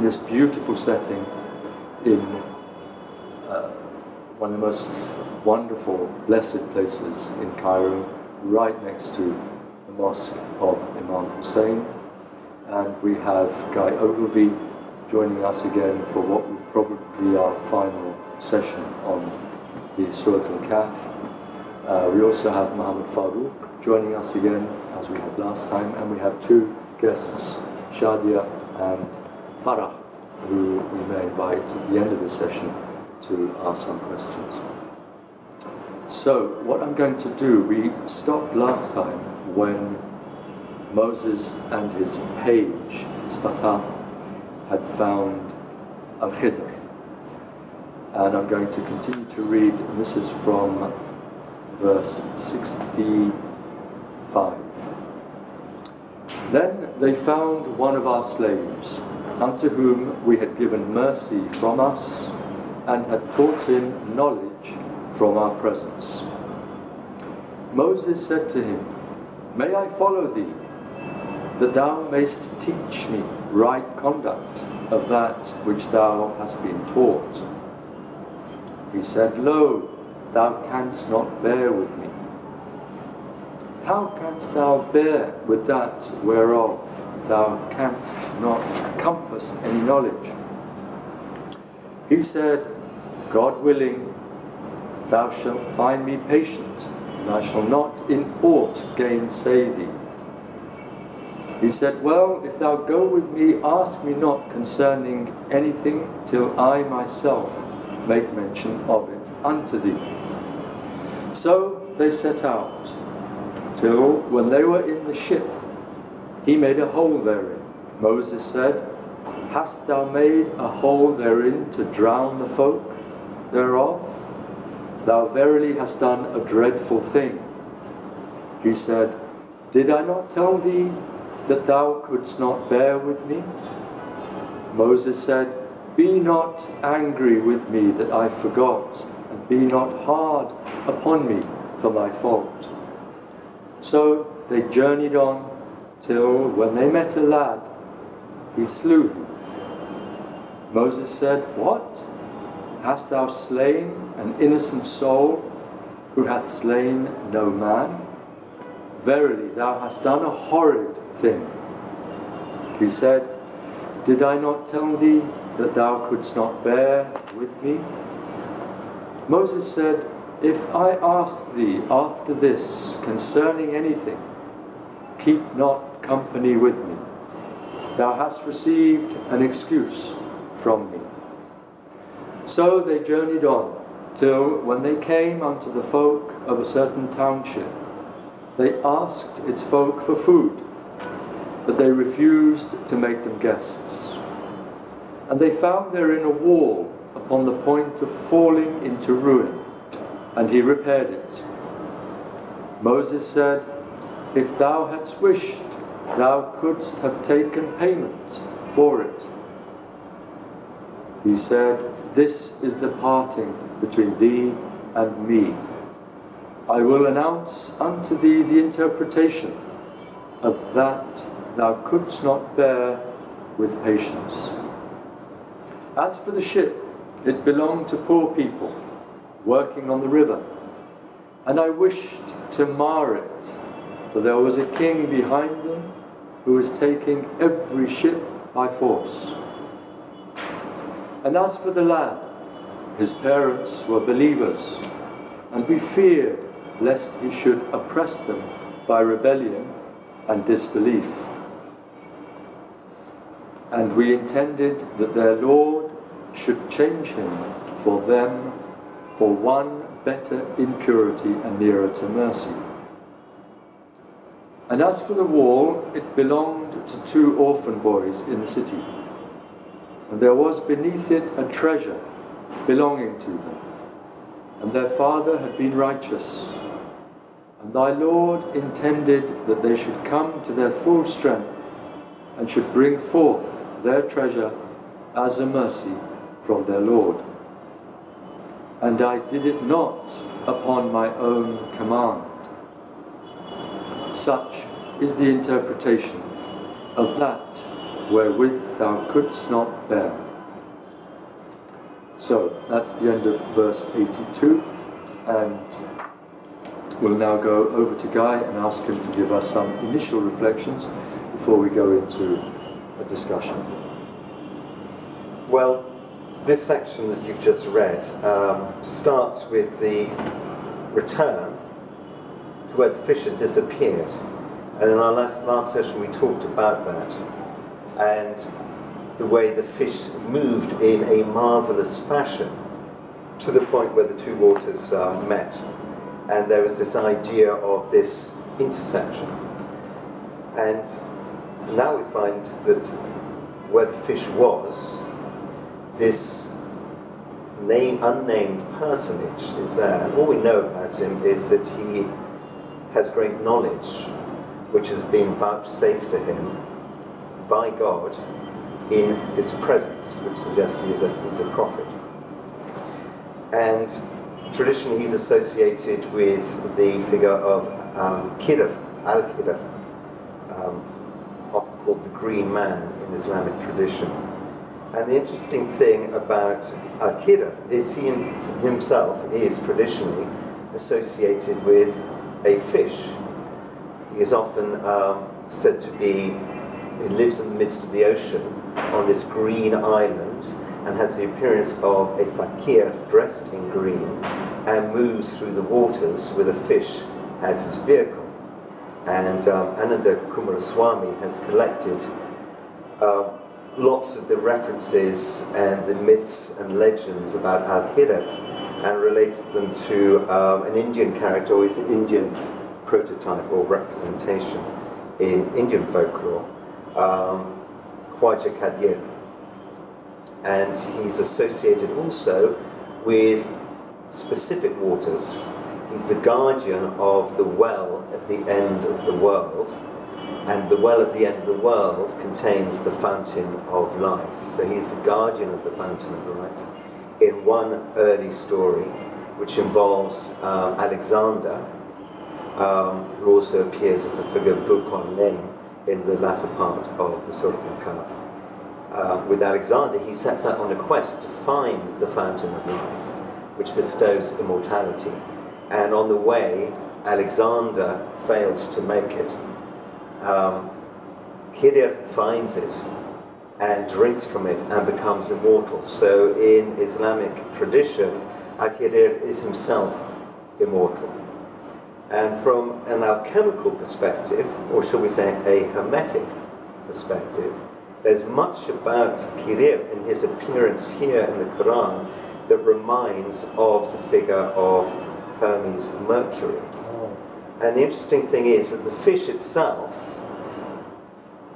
In this beautiful setting in uh, one of the most wonderful, blessed places in Cairo, right next to the mosque of Imam Hussein. And we have Guy Ogilvie joining us again for what will probably be our final session on the Surat al-Kahf. Uh, we also have Muhammad Farouk joining us again, as we had last time, and we have two guests, Shadia and Farah, who we may invite at the end of the session to ask some questions. So, what I'm going to do, we stopped last time when Moses and his page, his fatah, had found Al Khidr. And I'm going to continue to read, and this is from verse 65. Then they found one of our slaves, unto whom we had given mercy from us, and had taught him knowledge from our presence. Moses said to him, May I follow thee, that thou mayst teach me right conduct of that which thou hast been taught. He said, Lo, thou canst not bear with me. How canst thou bear with that whereof thou canst not compass any knowledge? He said, God willing, thou shalt find me patient, and I shall not in aught gainsay thee. He said, Well, if thou go with me, ask me not concerning anything till I myself make mention of it unto thee. So they set out, till when they were in the ship, he made a hole therein. Moses said, Hast thou made a hole therein to drown the folk thereof? Thou verily hast done a dreadful thing. He said, Did I not tell thee that thou couldst not bear with me? Moses said, Be not angry with me that I forgot, and be not hard upon me for my fault. So they journeyed on till when they met a lad, he slew him. Moses said, What? Hast thou slain an innocent soul who hath slain no man? Verily, thou hast done a horrid thing. He said, Did I not tell thee that thou couldst not bear with me? Moses said, If I ask thee after this concerning anything, keep not company with me. Thou hast received an excuse from me. So they journeyed on, till when they came unto the folk of a certain township, they asked its folk for food, but they refused to make them guests. And they found therein a wall upon the point of falling into ruin, and he repaired it. Moses said, If thou hadst wished, thou couldst have taken payment for it. He said, This is the parting between thee and me. I will announce unto thee the interpretation of that thou couldst not bear with patience. As for the ship, it belonged to poor people working on the river, and I wished to mar it, for there was a king behind them who was taking every ship by force. And as for the lad, his parents were believers, and we feared lest he should oppress them by rebellion and disbelief. And we intended that their Lord should change him for them for one better in purity and nearer to mercy. And as for the wall, it belonged to two orphan boys in the city. And there was beneath it a treasure belonging to them. And their father had been righteous. And thy Lord intended that they should come to their full strength and should bring forth their treasure as a mercy from their Lord. And I did it not upon my own command. Such is the interpretation of that wherewith thou couldst not bear. So that's the end of verse 82, and we'll now go over to Guy and ask him to give us some initial reflections before we go into a discussion. Well, this section that you've just read um, starts with the return to where the fish had disappeared. And in our last, last session, we talked about that and the way the fish moved in a marvelous fashion to the point where the two waters uh, met. And there was this idea of this intersection. And now we find that where the fish was, this name, unnamed personage is there. And all we know about him is that he has great knowledge, which has been vouchsafed to him by God in his presence, which suggests he is a, he's a prophet. And traditionally he's associated with the figure of um, Khidr, al-Khidr, um, often called the Green Man in Islamic tradition. And the interesting thing about Al-Khidr is he himself is traditionally associated with a fish. He is often um, said to be, he lives in the midst of the ocean on this green island and has the appearance of a fakir dressed in green and moves through the waters with a fish as his vehicle. And um, Ananda Coomaraswamy has collected uh, lots of the references and the myths and legends about Al Khidr and related them to um, an Indian character or his Indian prototype or representation in Indian folklore, um, Khwaja. And he's associated also with specific waters. He's the guardian of the well at the end of the world and the well at the end of the world contains the fountain of life. So he's the guardian of the fountain of life. In one early story, which involves uh, Alexander, um, who also appears as the figure of Dhul-Qarnayn in the latter part of the Surat al-Kahf. Uh, with Alexander, he sets out on a quest to find the fountain of life, which bestows immortality. And on the way, Alexander fails to make it um, Khidr finds it and drinks from it and becomes immortal. So in Islamic tradition, Al-Khidr is himself immortal. And from an alchemical perspective, or shall we say a hermetic perspective, there's much about Khidr in his appearance here in the Quran that reminds of the figure of Hermes Mercury. Oh. And the interesting thing is that the fish itself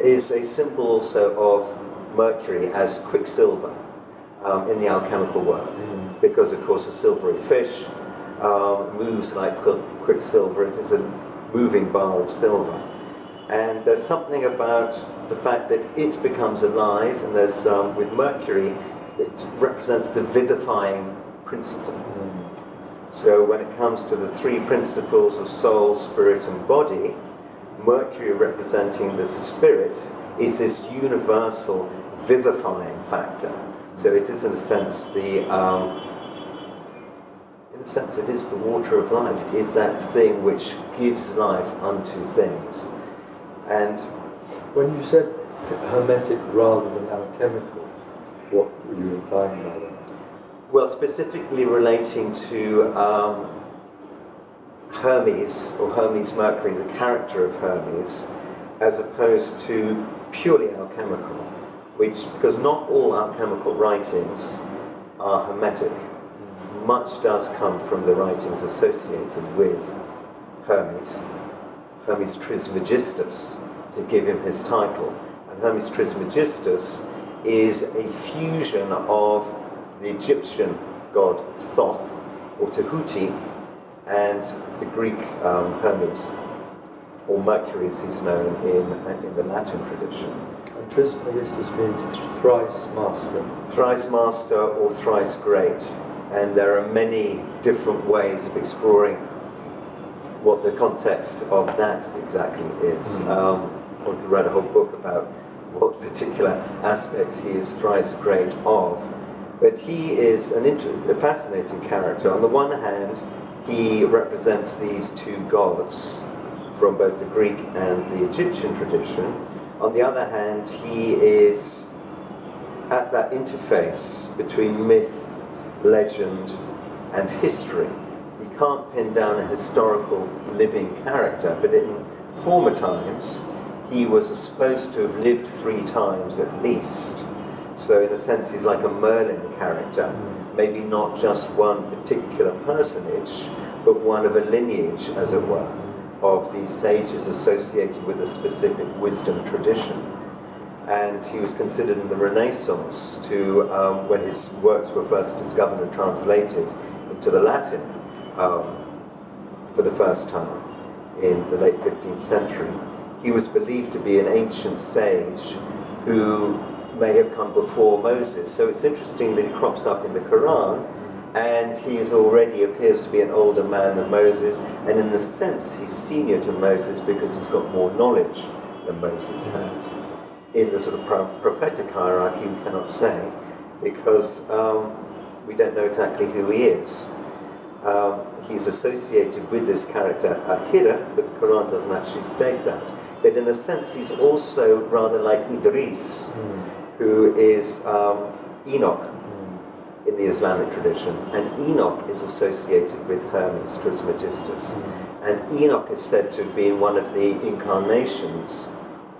is a symbol also of Mercury as quicksilver um, in the alchemical world. Mm. Because, of course, a silvery fish um, moves like quicksilver, it is a moving bar of silver. And there's something about the fact that it becomes alive, and there's um, with Mercury, it represents the vivifying principle. Mm. So when it comes to the three principles of soul, spirit, and body, Mercury representing the spirit is this universal vivifying factor. So it is, in a sense, the um, in a sense, it is the water of life. It is that thing which gives life unto things. And when you said hermetic rather than alchemical, what were you implying by that? Well, specifically relating to um, Hermes, or Hermes Mercury, the character of Hermes, as opposed to purely alchemical, which, because not all alchemical writings are hermetic, much does come from the writings associated with Hermes, Hermes Trismegistus, to give him his title. And Hermes Trismegistus is a fusion of the Egyptian god Thoth, or Tahuti, and the Greek um, Hermes, or Mercury as he's known in, in the Latin tradition. And Trismegistus means thrice master. Thrice master or thrice great. And there are many different ways of exploring what the context of that exactly is. Mm. Um, I read a whole book about what particular aspects he is thrice great of. But he is an inter- a fascinating character. On the one hand, he represents these two gods from both the Greek and the Egyptian tradition. On the other hand, he is at that interface between myth, legend, and history. We can't pin down a historical living character, but in former times, he was supposed to have lived three times at least. So, in a sense, he's like a Merlin character. Maybe not just one particular personage, but one of a lineage, as it were, of these sages associated with a specific wisdom tradition. And he was considered in the Renaissance to, um, when his works were first discovered and translated into the Latin um, for the first time in the late 15th century, he was believed to be an ancient sage who may have come before Moses. So it's interesting that he crops up in the Quran and he is already appears to be an older man than Moses, and in a sense he's senior to Moses because he's got more knowledge than Moses has. In the sort of prophetic hierarchy, we cannot say because um, we don't know exactly who he is. Um, he's associated with this character Ahira, but the Quran doesn't actually state that. But in a sense, he's also rather like Idris, mm. Who is um, Enoch in the Islamic tradition, and Enoch is associated with Hermes Trismegistus. And Enoch is said to have been one of the incarnations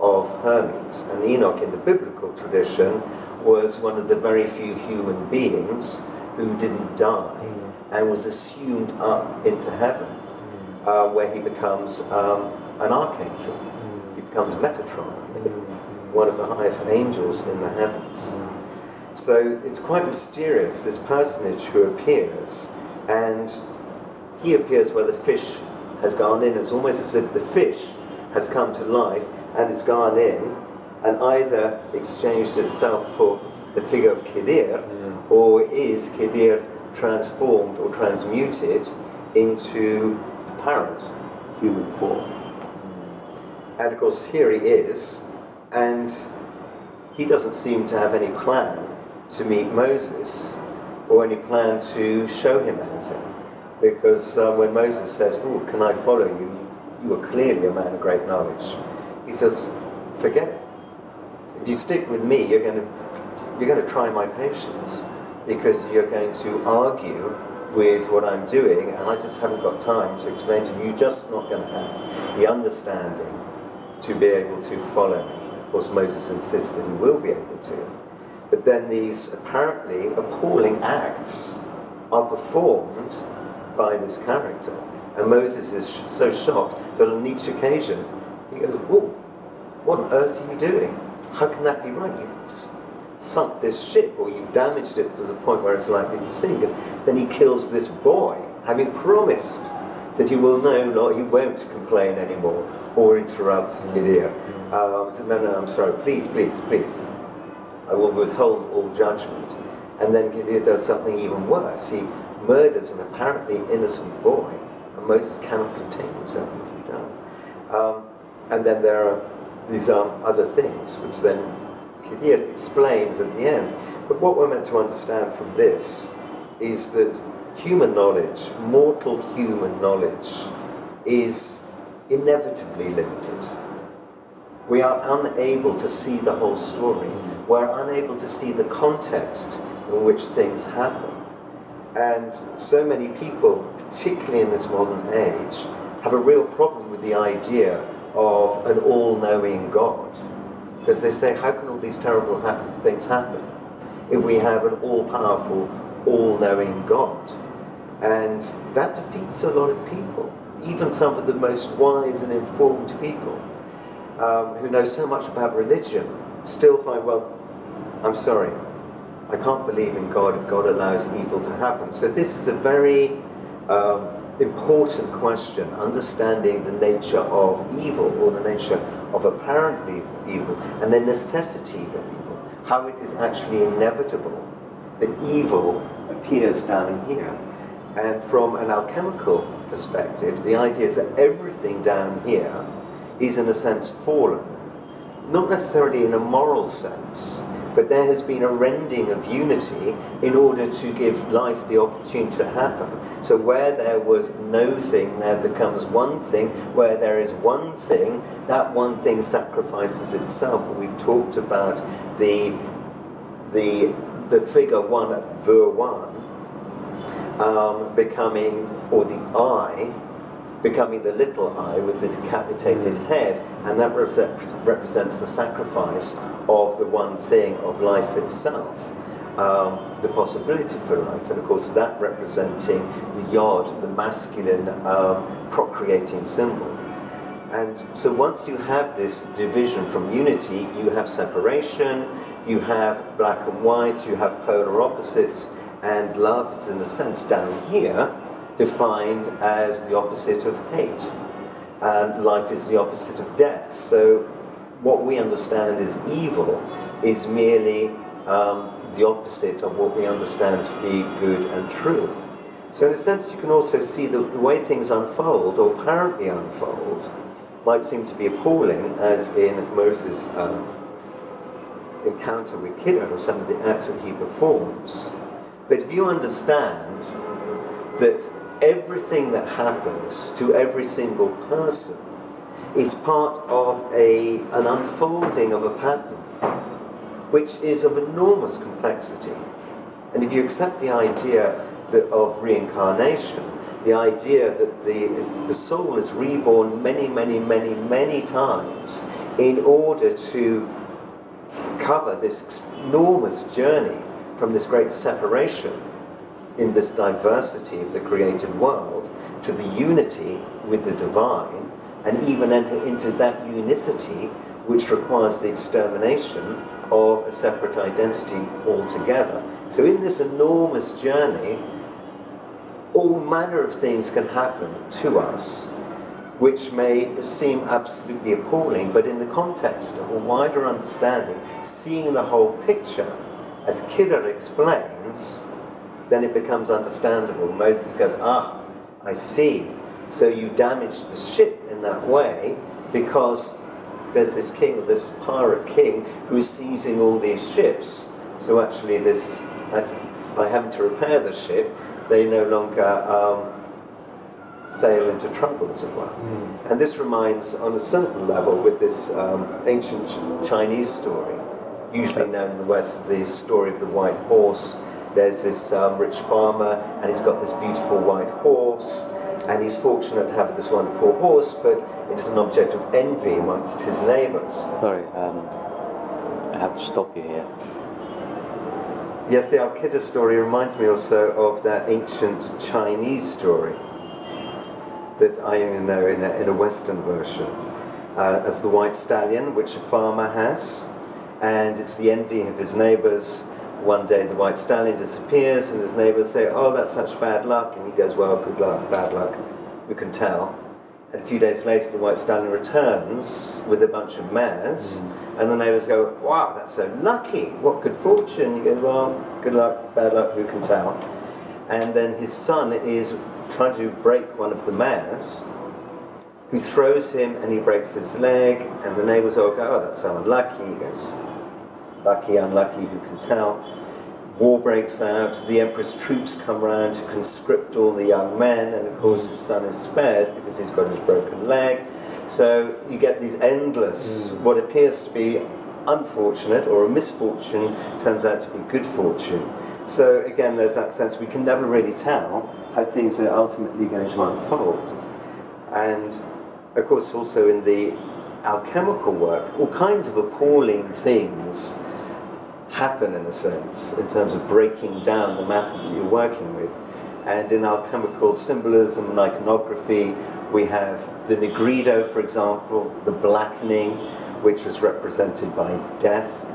of Hermes. And Enoch, in the biblical tradition, was one of the very few human beings who didn't die and was assumed up into heaven, uh, where he becomes um, an archangel. He becomes Metatron, mm. One of the highest angels in the heavens. So it's quite mysterious, this personage who appears, and he appears where the fish has gone in. It's almost as if the fish has come to life and it's gone in and either exchanged itself for the figure of Khidr, mm. or is Khidr transformed or transmuted into apparent human form. Mm. And of course, here he is, and he doesn't seem to have any plan to meet Moses or any plan to show him anything. Because uh, when Moses says, Oh, can I follow you? You are clearly a man of great knowledge. He says, Forget it. If you stick with me, you're going to, you're going to try my patience because you're going to argue with what I'm doing, and I just haven't got time to explain to you. You're just not going to have the understanding to be able to follow me. Of course, Moses insists that he will be able to. But then these apparently appalling acts are performed by this character. And Moses is sh- so shocked that on each occasion he goes, Whoa, what on earth are you doing? How can that be right? You've sunk this ship or you've damaged it to the point where it's likely to sink. And then he kills this boy, having promised that he will no, not, he won't complain anymore or interrupt Khidr. Um, so, no, no, I'm sorry, please, please, please. I will withhold all judgment. And then Khidr does something even worse. He murders an apparently innocent boy, and Moses cannot contain himself what he done. Um, and then there are these um, other things, which then Khidr explains at the end. But what we're meant to understand from this is that human knowledge, mortal human knowledge, is inevitably limited. We are unable to see the whole story we're unable to see the context in which things happen. And so many people, particularly in this modern age, have a real problem with the idea of an all knowing God. Because they say, how can all these terrible ha- things happen if we have an all powerful, all knowing God? And that defeats a lot of people, even some of the most wise and informed people um, who know so much about religion still find, well, I'm sorry, I can't believe in God if God allows evil to happen. So this is a very um, important question, understanding the nature of evil or the nature of apparently evil and the necessity of evil, how it is actually inevitable that evil appears down here. And from an alchemical perspective, the idea is that everything down here is in a sense fallen not necessarily in a moral sense, but there has been a rending of unity in order to give life the opportunity to happen. So where there was no thing, there becomes one thing. Where there is one thing, that one thing sacrifices itself. We've talked about the the the figure one, the one, um, becoming, or the I, becoming the little eye with the decapitated head, and that represents the sacrifice of the one thing of life itself. Um, the possibility for life, and of course that representing the yod, the masculine um, procreating symbol. And so once you have this division from unity, you have separation, you have black and white, you have polar opposites, and love is in a sense down here defined as the opposite of hate, and life is the opposite of death. So, what we understand as evil is merely um, the opposite of what we understand to be good and true. So, in a sense, you can also see the, the way things unfold, or apparently unfold, might seem to be appalling, as in Moses' um, encounter with Khidr, or some of the acts that he performs. But if you understand that everything that happens to every single person is part of a, an unfolding of a pattern which is of enormous complexity. And if you accept the idea that, of reincarnation, the idea that the, the soul is reborn many, many, many, many times in order to cover this enormous journey from this great separation in this diversity of the created world to the unity with the divine and even enter into that unicity which requires the extermination of a separate identity altogether. So, in this enormous journey, all manner of things can happen to us which may seem absolutely appalling, but in the context of a wider understanding, seeing the whole picture, as Khidr explains, then it becomes understandable. Moses goes, Ah, I see. So you damaged the ship in that way because there's this king, this pirate king, who's seizing all these ships. So actually, this by having to repair the ship, they no longer um, sail into trouble, as it were. Mm. And this reminds, on a certain level, with this um, ancient Chinese story, usually known in the West as the story of the white horse. There's this um, rich farmer, and he's got this beautiful white horse, and he's fortunate to have this wonderful horse, but it is an object of envy amongst his neighbours. Sorry, um, I have to stop you here. Yes, the Al-Khidr story reminds me also of that ancient Chinese story that I know in a, in a Western version uh, as the white stallion, which a farmer has, and it's the envy of his neighbours. One day the white stallion disappears, and his neighbours say, Oh, that's such bad luck. And he goes, Well, good luck, bad luck, you can tell. And a few days later, the white stallion returns with a bunch of mares, mm. and the neighbours go, Wow, that's so lucky, what good fortune. He goes, Well, good luck, bad luck, who can tell. And then his son is trying to break one of the mares, who throws him and he breaks his leg, and the neighbors all go, oh, that's so unlucky. He goes, lucky, unlucky, who can tell? War breaks out, the emperor's troops come round to conscript all the young men, and of course his son is spared because he's got his broken leg. So you get these endless, mm. what appears to be unfortunate or a misfortune turns out to be good fortune. So again, there's that sense we can never really tell how things are ultimately going to unfold. And of course, also in the alchemical work, all kinds of appalling things happen in a sense in terms of breaking down the matter that you're working with. And in alchemical symbolism and iconography, we have the nigredo, for example, the blackening, which is represented by death,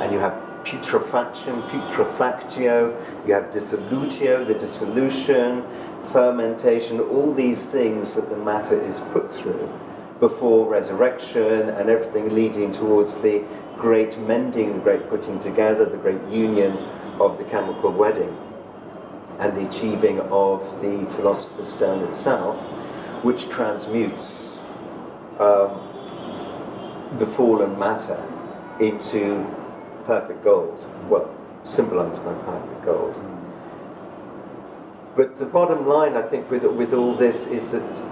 and you have putrefaction, putrefactio, you have dissolutio, the dissolution, fermentation, all these things that the matter is put through before resurrection and everything leading towards the great mending, the great putting together, the great union of the chemical wedding and the achieving of the philosopher's stone itself, which transmutes um, the fallen matter into perfect gold. Well, symbolized by perfect gold. But the bottom line, I think, with, with all this is that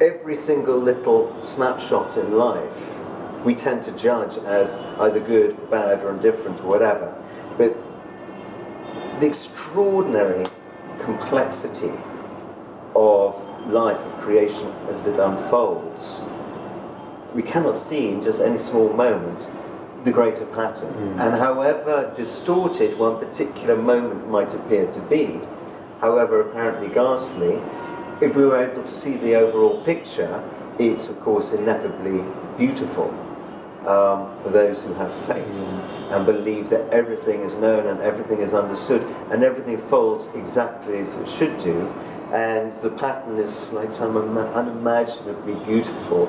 every single little snapshot in life we tend to judge as either good, bad, or indifferent, or whatever. But the extraordinary complexity of life, of creation as it unfolds, we cannot see in just any small moment the greater pattern. Mm. And however distorted one particular moment might appear to be, however apparently ghastly, if we were able to see the overall picture, it's of course ineffably beautiful um, for those who have faith Mm. and believe that everything is known and everything is understood and everything folds exactly as it should do. And the pattern is like some unimaginably beautiful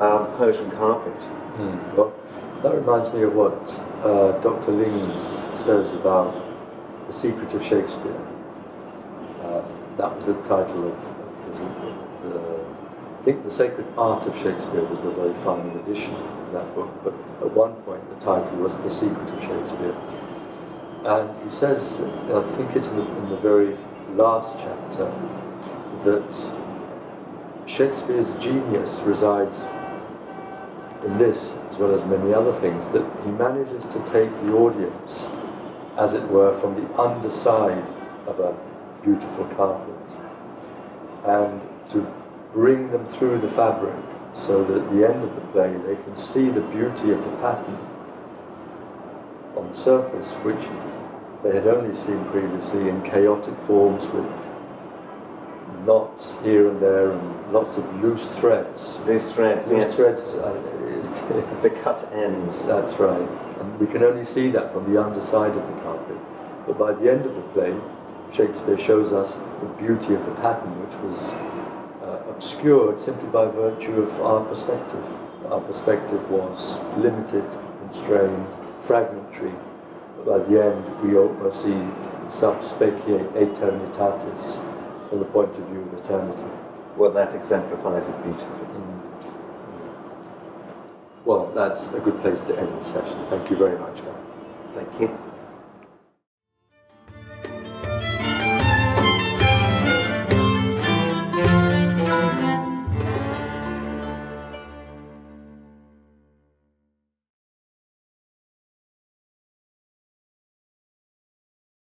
um, Persian carpet. Hmm. Well, that reminds me of what uh, Dr. Lings says about The Secret of Shakespeare. Uh, that was the title of, of his, the, I think The Sacred Art of Shakespeare was the very final edition of that book, but at one point the title was The Secret of Shakespeare. And he says, I think it's in the, in the very last chapter, that Shakespeare's genius resides in this, as well as many other things, that he manages to take the audience, as it were, from the underside of a beautiful carpet and to bring them through the fabric so that at the end of the play they can see the beauty of the pattern on the surface, which they had only seen previously in chaotic forms with knots here and there and lots of loose threads. These threads, Loose yes, threads uh, the cut ends. That's right. And we can only see that from the underside of the carpet. But by the end of the play, Shakespeare shows us the beauty of the pattern, which was obscured simply by virtue of our perspective. Our perspective was limited, constrained, fragmentary. But by the end, we almost see sub specie eternitatis from the point of view of eternity. Well, that exemplifies it beautifully. Mm. Well, that's a good place to end the session. Thank you very much, Gary. Thank you.